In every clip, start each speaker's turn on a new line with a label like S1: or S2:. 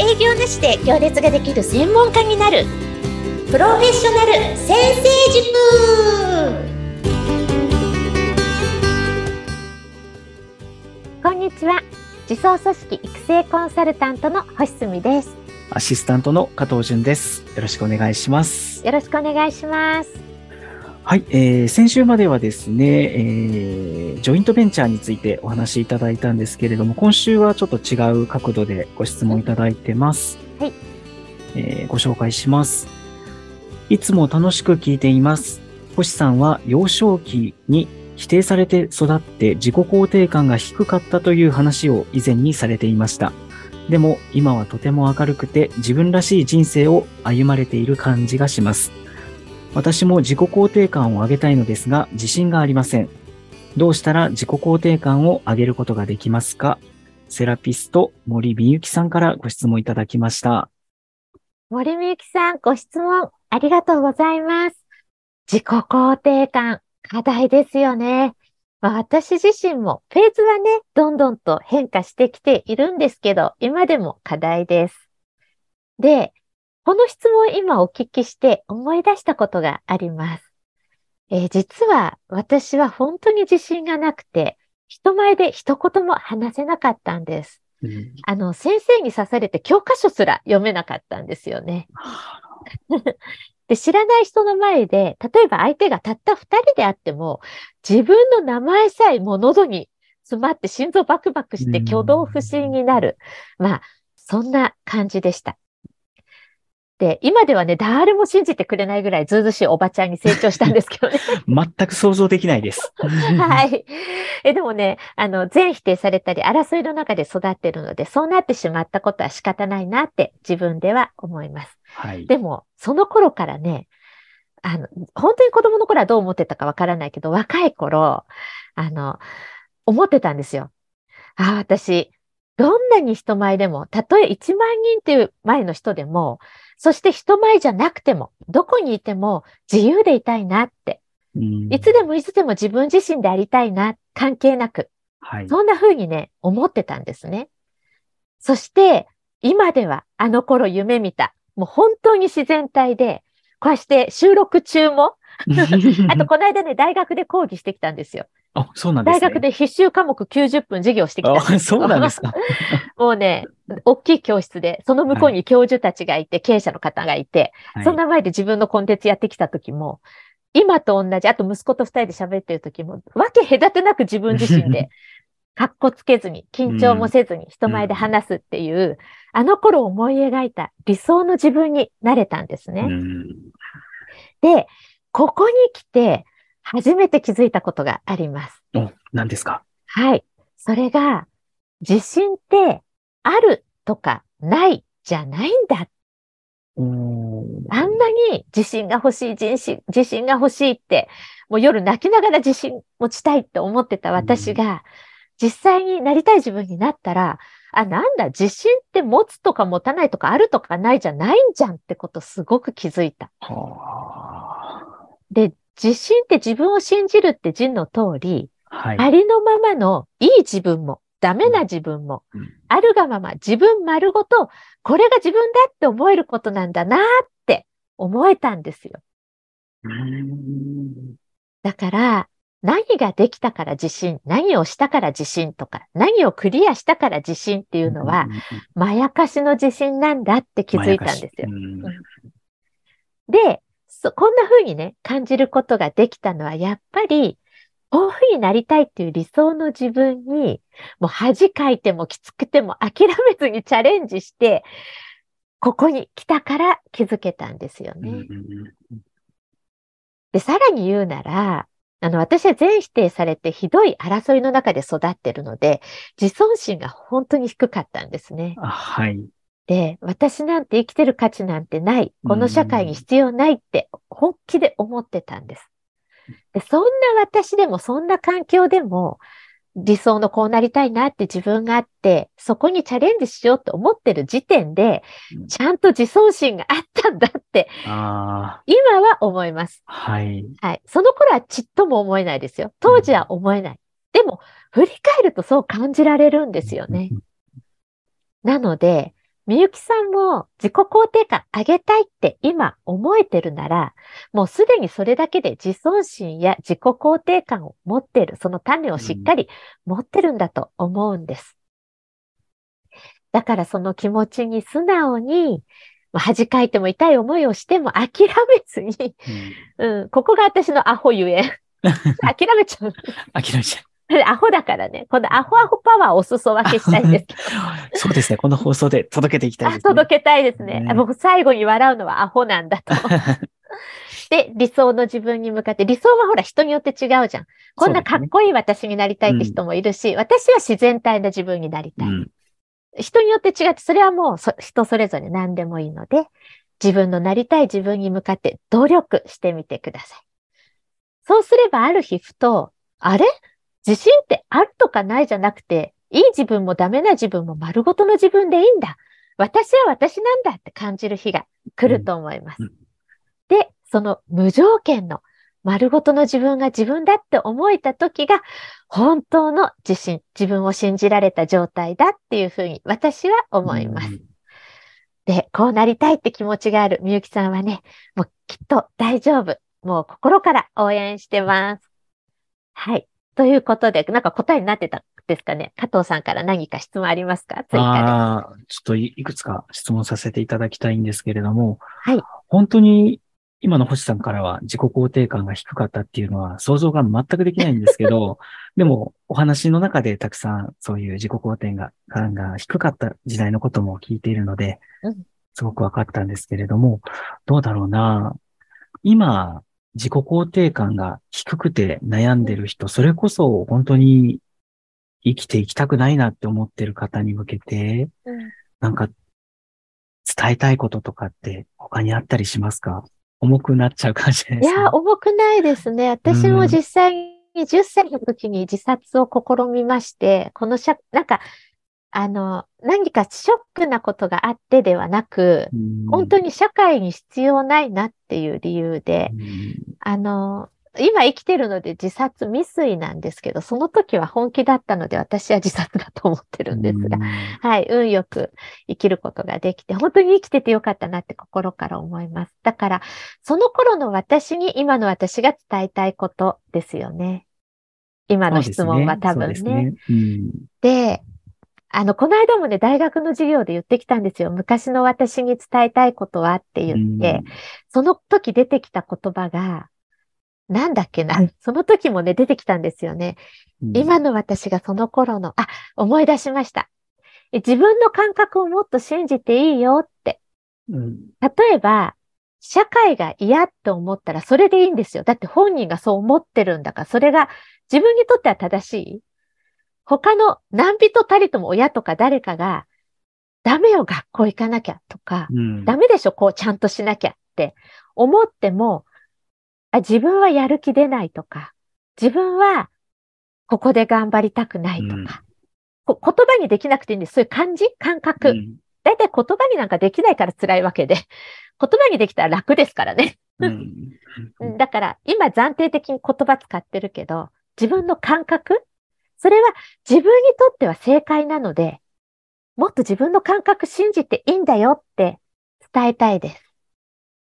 S1: 営業なしで行列ができる専門家になる。プロフェッショナル先生塾。こんにちは。自走組織育成コンサルタントの星住です。
S2: アシスタントの加藤淳です。よろしくお願いします。
S1: よろしくお願いします
S2: はい、えー、先週まではですね、えー、ジョイントベンチャーについてお話しいただいたんですけれども、今週はちょっと違う角度でご質問いただいてます。
S1: はい。
S2: えー、ご紹介します。いつも楽しく聞いています。星さんは幼少期に否定されて育って自己肯定感が低かったという話を以前にされていました。でも今はとても明るくて自分らしい人生を歩まれている感じがします。私も自己肯定感を上げたいのですが、自信がありません。どうしたら自己肯定感を上げることができますか？セラピスト森美幸さんからご質問いただきました。
S1: 森美幸さん、ご質問ありがとうございます。自己肯定感、課題ですよね。まあ、私自身もフェーズはね、どんどんと変化してきているんですけど、今でも課題です。で、この質問を今お聞きして思い出したことがあります。えー、実は私は本当に自信がなくて、人前で一言も話せなかったんです。うん、あの、先生に刺されて教科書すら読めなかったんですよね。で、知らない人の前で、例えば相手がたった二人であっても、自分の名前さえも喉に詰まって心臓バクバクして挙動不審になる。まあ、そんな感じでした。で、今ではね、誰も信じてくれないぐらいずうずしいおばちゃんに成長したんですけどね。
S2: 全く想像できないです。
S1: はい。え、でもね、あの、全否定されたり、争いの中で育ってるので、そうなってしまったことは仕方ないなって自分では思います。
S2: はい。
S1: でも、その頃からね、あの、本当に子供の頃はどう思ってたかわからないけど、若い頃、あの、思ってたんですよ。ああ、私、どんなに人前でも、たとえ1万人っていう前の人でも、そして人前じゃなくても、どこにいても自由でいたいなって。いつでもいつでも自分自身でありたいな、関係なく。
S2: はい、
S1: そんな風にね、思ってたんですね。そして、今ではあの頃夢見た。もう本当に自然体で、こうして収録中も あと、この間ね、大学で講義してきたんですよ。
S2: あ、そうなんです
S1: ね。大学で必修科目90分授業してきたんです
S2: あ、そうなんですか。
S1: もうね、大きい教室で、その向こうに教授たちがいて、はい、経営者の方がいて、はい、そんな前で自分のコンテンツやってきた時も、今と同じ、あと息子と二人で喋ってる時も、わけ隔てなく自分自身で、かっこつけずに、緊張もせずに人前で話すっていう、うん、あの頃思い描いた理想の自分になれたんですね。
S2: うん、
S1: で、ここに来て、初めて気づいたことがあります。
S2: お、何ですか？
S1: はい。それが、自信ってあるとかないじゃないんだ。あんなに自信が欲しい、自信自信が欲しいって、もう夜泣きながら自信持ちたいって思ってた私が、実際になりたい自分になったら、あ、なんだ、自信って持つとか持たないとかあるとかないじゃないんじゃんってことすごく気づいた。で、自信って自分を信じるって字の通り、
S2: はい、
S1: ありのままのいい自分も、ダメな自分も、うん、あるがまま自分丸ごと、これが自分だって思えることなんだなって思えたんですよ。だから、何ができたから自信、何をしたから自信とか、何をクリアしたから自信っていうのは、まやかしの自信なんだって気づいたんですよ。で、そ、こんな風にね、感じることができたのは、やっぱり、こういう風になりたいっていう理想の自分に、もう恥かいてもきつくても諦めずにチャレンジして、ここに来たから気づけたんですよね。で、さらに言うなら、あの、私は全否定されてひどい争いの中で育ってるので、自尊心が本当に低かったんですね。
S2: はい。
S1: で、私なんて生きてる価値なんてない。この社会に必要ないって本気で思ってたんです。でそんな私でも、そんな環境でも、理想のこうなりたいなって自分があって、そこにチャレンジしようと思ってる時点で、ちゃんと自尊心があったんだって、今は思います。
S2: はい。
S1: はい。その頃はちっとも思えないですよ。当時は思えない。でも、振り返るとそう感じられるんですよね。なので、みゆきさんも自己肯定感上げたいって今思えてるなら、もうすでにそれだけで自尊心や自己肯定感を持ってる、その種をしっかり持ってるんだと思うんです。だからその気持ちに素直に、恥かいても痛い思いをしても諦めずに、うん、うん、ここが私のアホゆえ。諦めちゃう。
S2: 諦めちゃう。
S1: アホだからね、このアホアホパワーをお裾分けしたいんですけど。
S2: そうですね。この放送で届けていきたいですね。
S1: 届けたいですね。ね僕最後に笑うのはアホなんだと。で、理想の自分に向かって、理想はほら人によって違うじゃん。こんなかっこいい私になりたいって人もいるし、ねうん、私は自然体な自分になりたい。うん、人によって違って、それはもう人それぞれ何でもいいので、自分のなりたい自分に向かって努力してみてください。そうすればある日ふと、あれ？自信ってあるとかないじゃなくて、いい自分もダメな自分も丸ごとの自分でいいんだ。私は私なんだって感じる日が来ると思います。で、その無条件の丸ごとの自分が自分だって思えた時が本当の自信、自分を信じられた状態だっていうふうに私は思います。うん、で、こうなりたいって気持ちがあるみゆきさんはね、もうきっと大丈夫。もう心から応援してます。はい。ということで、なんか答えになってたんですかね？加藤さんから何か質問ありますか？追加で。あ
S2: あ、ちょっといくつか質問させていただきたいんですけれども、
S1: はい。
S2: 本当に今の星さんからは自己肯定感が低かったっていうのは想像が全くできないんですけど、でもお話の中でたくさんそういう自己肯定感が低かった時代のことも聞いているので、すごく分かったんですけれども、どうだろうな。今、自己肯定感が低くて悩んでる人、それこそ本当に生きていきたくないなって思ってる方に向けて、うん、なんか伝えたいこととかって他にあったりしますか？重くなっちゃう感じです、ね、
S1: いや、重くないですね。私も実際に10歳の時に自殺を試みまして、このしゃ、なんかあの、何かショックなことがあってではなく、本当に社会に必要ないなっていう理由で、あの、今生きてるので自殺未遂なんですけど、その時は本気だったので私は自殺だと思ってるんですが、はい、運よく生きることができて、本当に生きててよかったなって心から思います。だから、その頃の私に今の私が伝えたいことですよね。今の質問は多分ね。で、ねうん、であの、この間もね、大学の授業で言ってきたんですよ。昔の私に伝えたいことはって言って、その時出てきた言葉が、なんだっけな。その時もね、出てきたんですよね。今の私がその頃の、あ、思い出しました。自分の感覚をもっと信じていいよって。例えば、社会が嫌って思ったらそれでいいんですよ。だって本人がそう思ってるんだから、それが自分にとっては正しい。他の何人たりとも親とか誰かが、ダメよ、学校行かなきゃとか、うん、ダメでしょ、こうちゃんとしなきゃって。思っても、あ自分はやる気出ないとか、自分はここで頑張りたくないとか、うん、言葉にできなくていいんです。そういう感じ感覚。だいたい言葉になんかできないから辛いわけで、言葉にできたら楽ですからね。うん、だから今暫定的に言葉使ってるけど、自分の感覚それは自分にとっては正解なので、もっと自分の感覚信じていいんだよって伝えたいです。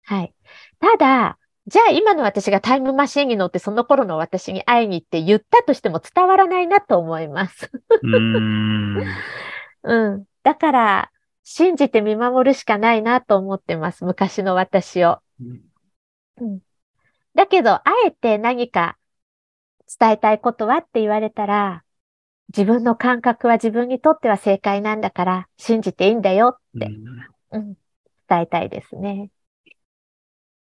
S1: はい。ただ、じゃあ今の私がタイムマシンに乗ってその頃の私に会いに行って言ったとしても伝わらないなと思います。うん うん。だから、信じて見守るしかないなと思ってます。昔の私を。うん、だけど、あえて何か伝えたいことはって言われたら、自分の感覚は自分にとっては正解なんだから信じていいんだよって、うん、うん、伝えたいですね。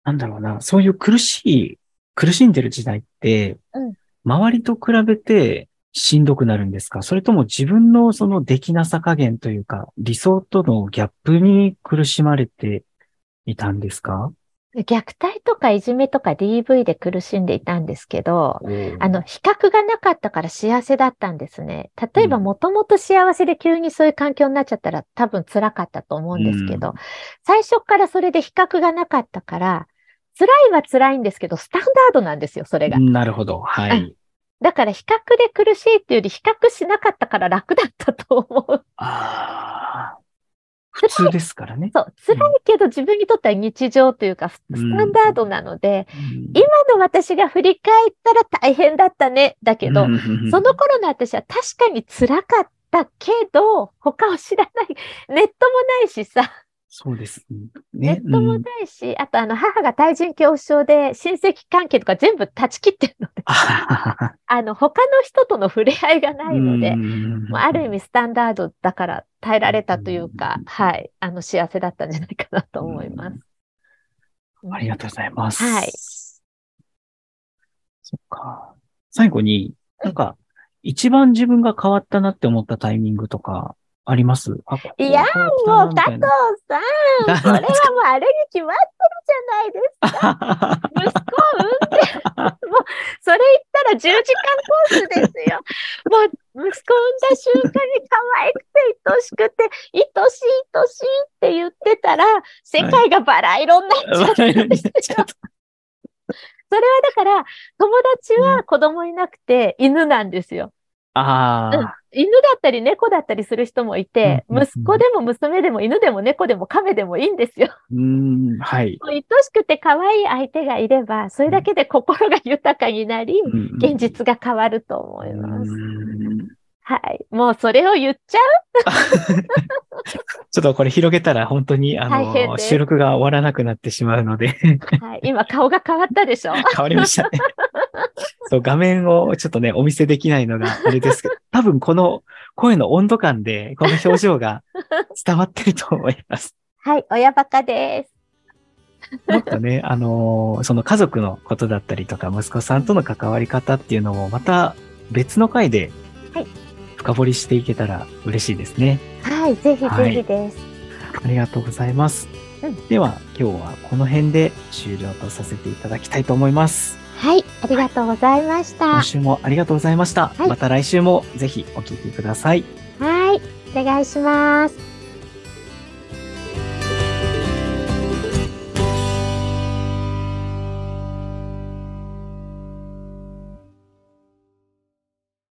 S2: なんだろうな、そういう苦しい、苦しんでる時代って、うん、周りと比べてしんどくなるんですか？それとも自分のそのできなさ加減というか、理想とのギャップに苦しまれていたんですか
S1: 虐待とかいじめとか DV で苦しんでいたんですけど、あの、比較がなかったから幸せだったんですね。例えば、もともと幸せで急にそういう環境になっちゃったら多分辛かったと思うんですけど、うん、最初からそれで比較がなかったから、辛いは辛いんですけど、スタンダードなんですよ、それが。
S2: なるほど。はい。
S1: だから比較で苦しいっていうより比較しなかったから楽だったと思う。
S2: ああ。普通ですからね。
S1: そう、辛いけど自分にとっては日常というか、ス
S2: うん
S1: タンダードなので、
S2: うん
S1: 今の私が振り返ったら大変だったね。だけど、
S2: うん
S1: その頃の私は確かに辛かったけど、他を知らない。ネットもないしさ、
S2: そうです
S1: ネ
S2: ね。
S1: ットもないし、あとあの母が対人恐怖症で親戚関係とか全部断ち切ってるので、
S2: あ
S1: あの他の人との触れ合いがないので、
S2: うん
S1: もうある意味スタンダードだから耐えられたというか
S2: うん、
S1: はい、あの幸せだったんじゃないかなと思います。
S2: ありがとうございます。
S1: はい。
S2: そっか。最後に、なんか、一番自分が変わったなって思ったタイミングとかあります？
S1: いやもう加藤さん、それはもうあれに決まってるじゃないですか。息子を産んで、もう、それ言ったら10時間コースですよ。もう、息子を産んだ瞬間に可愛くて愛しくて、愛しい愛しいって言ってたら、世界がバラ色になっちゃったんですよ。それはだから、友達は子供いなくて犬なんですよ。
S2: あ
S1: うん。犬だったり猫だったりする人もいて、
S2: うん。うんうん
S1: 息子でも娘でも犬でも猫でも亀でもいいんですよ。
S2: あ、うん、はい。
S1: 愛しくて可愛い相手がいれば、それだけで心が豊かになり、
S2: うん。
S1: 現実が変わると思います。
S2: うん
S1: はい。もうそれを言っちゃ
S2: ちょっとこれ広げたら本当にあの、収録が終わらなくなってしまうので、
S1: う。はい。今顔が変わったでしょ？
S2: 変わりましたね。そう、画面をちょっとね、お見せできないのがあれですけど、多分この声の温度感で、この表情が伝わってると思います。
S1: はい。親バカです。
S2: もっとね、あのーその家族のことだったりとか、息子さんとの関わり方っていうのも、また別の回で
S1: はい
S2: 深掘りしていけたら嬉しいですね。
S1: はい。ぜひぜ
S2: はい
S1: ひです。
S2: ありがとうございます。
S1: うん
S2: では、今日はこの辺で終了とさせていただきたいと思います。
S1: はい。ありがとうございました。
S2: 今週もありがとうございました。
S1: はい
S2: また来週もぜひお聞きください。
S1: はい。お願いします。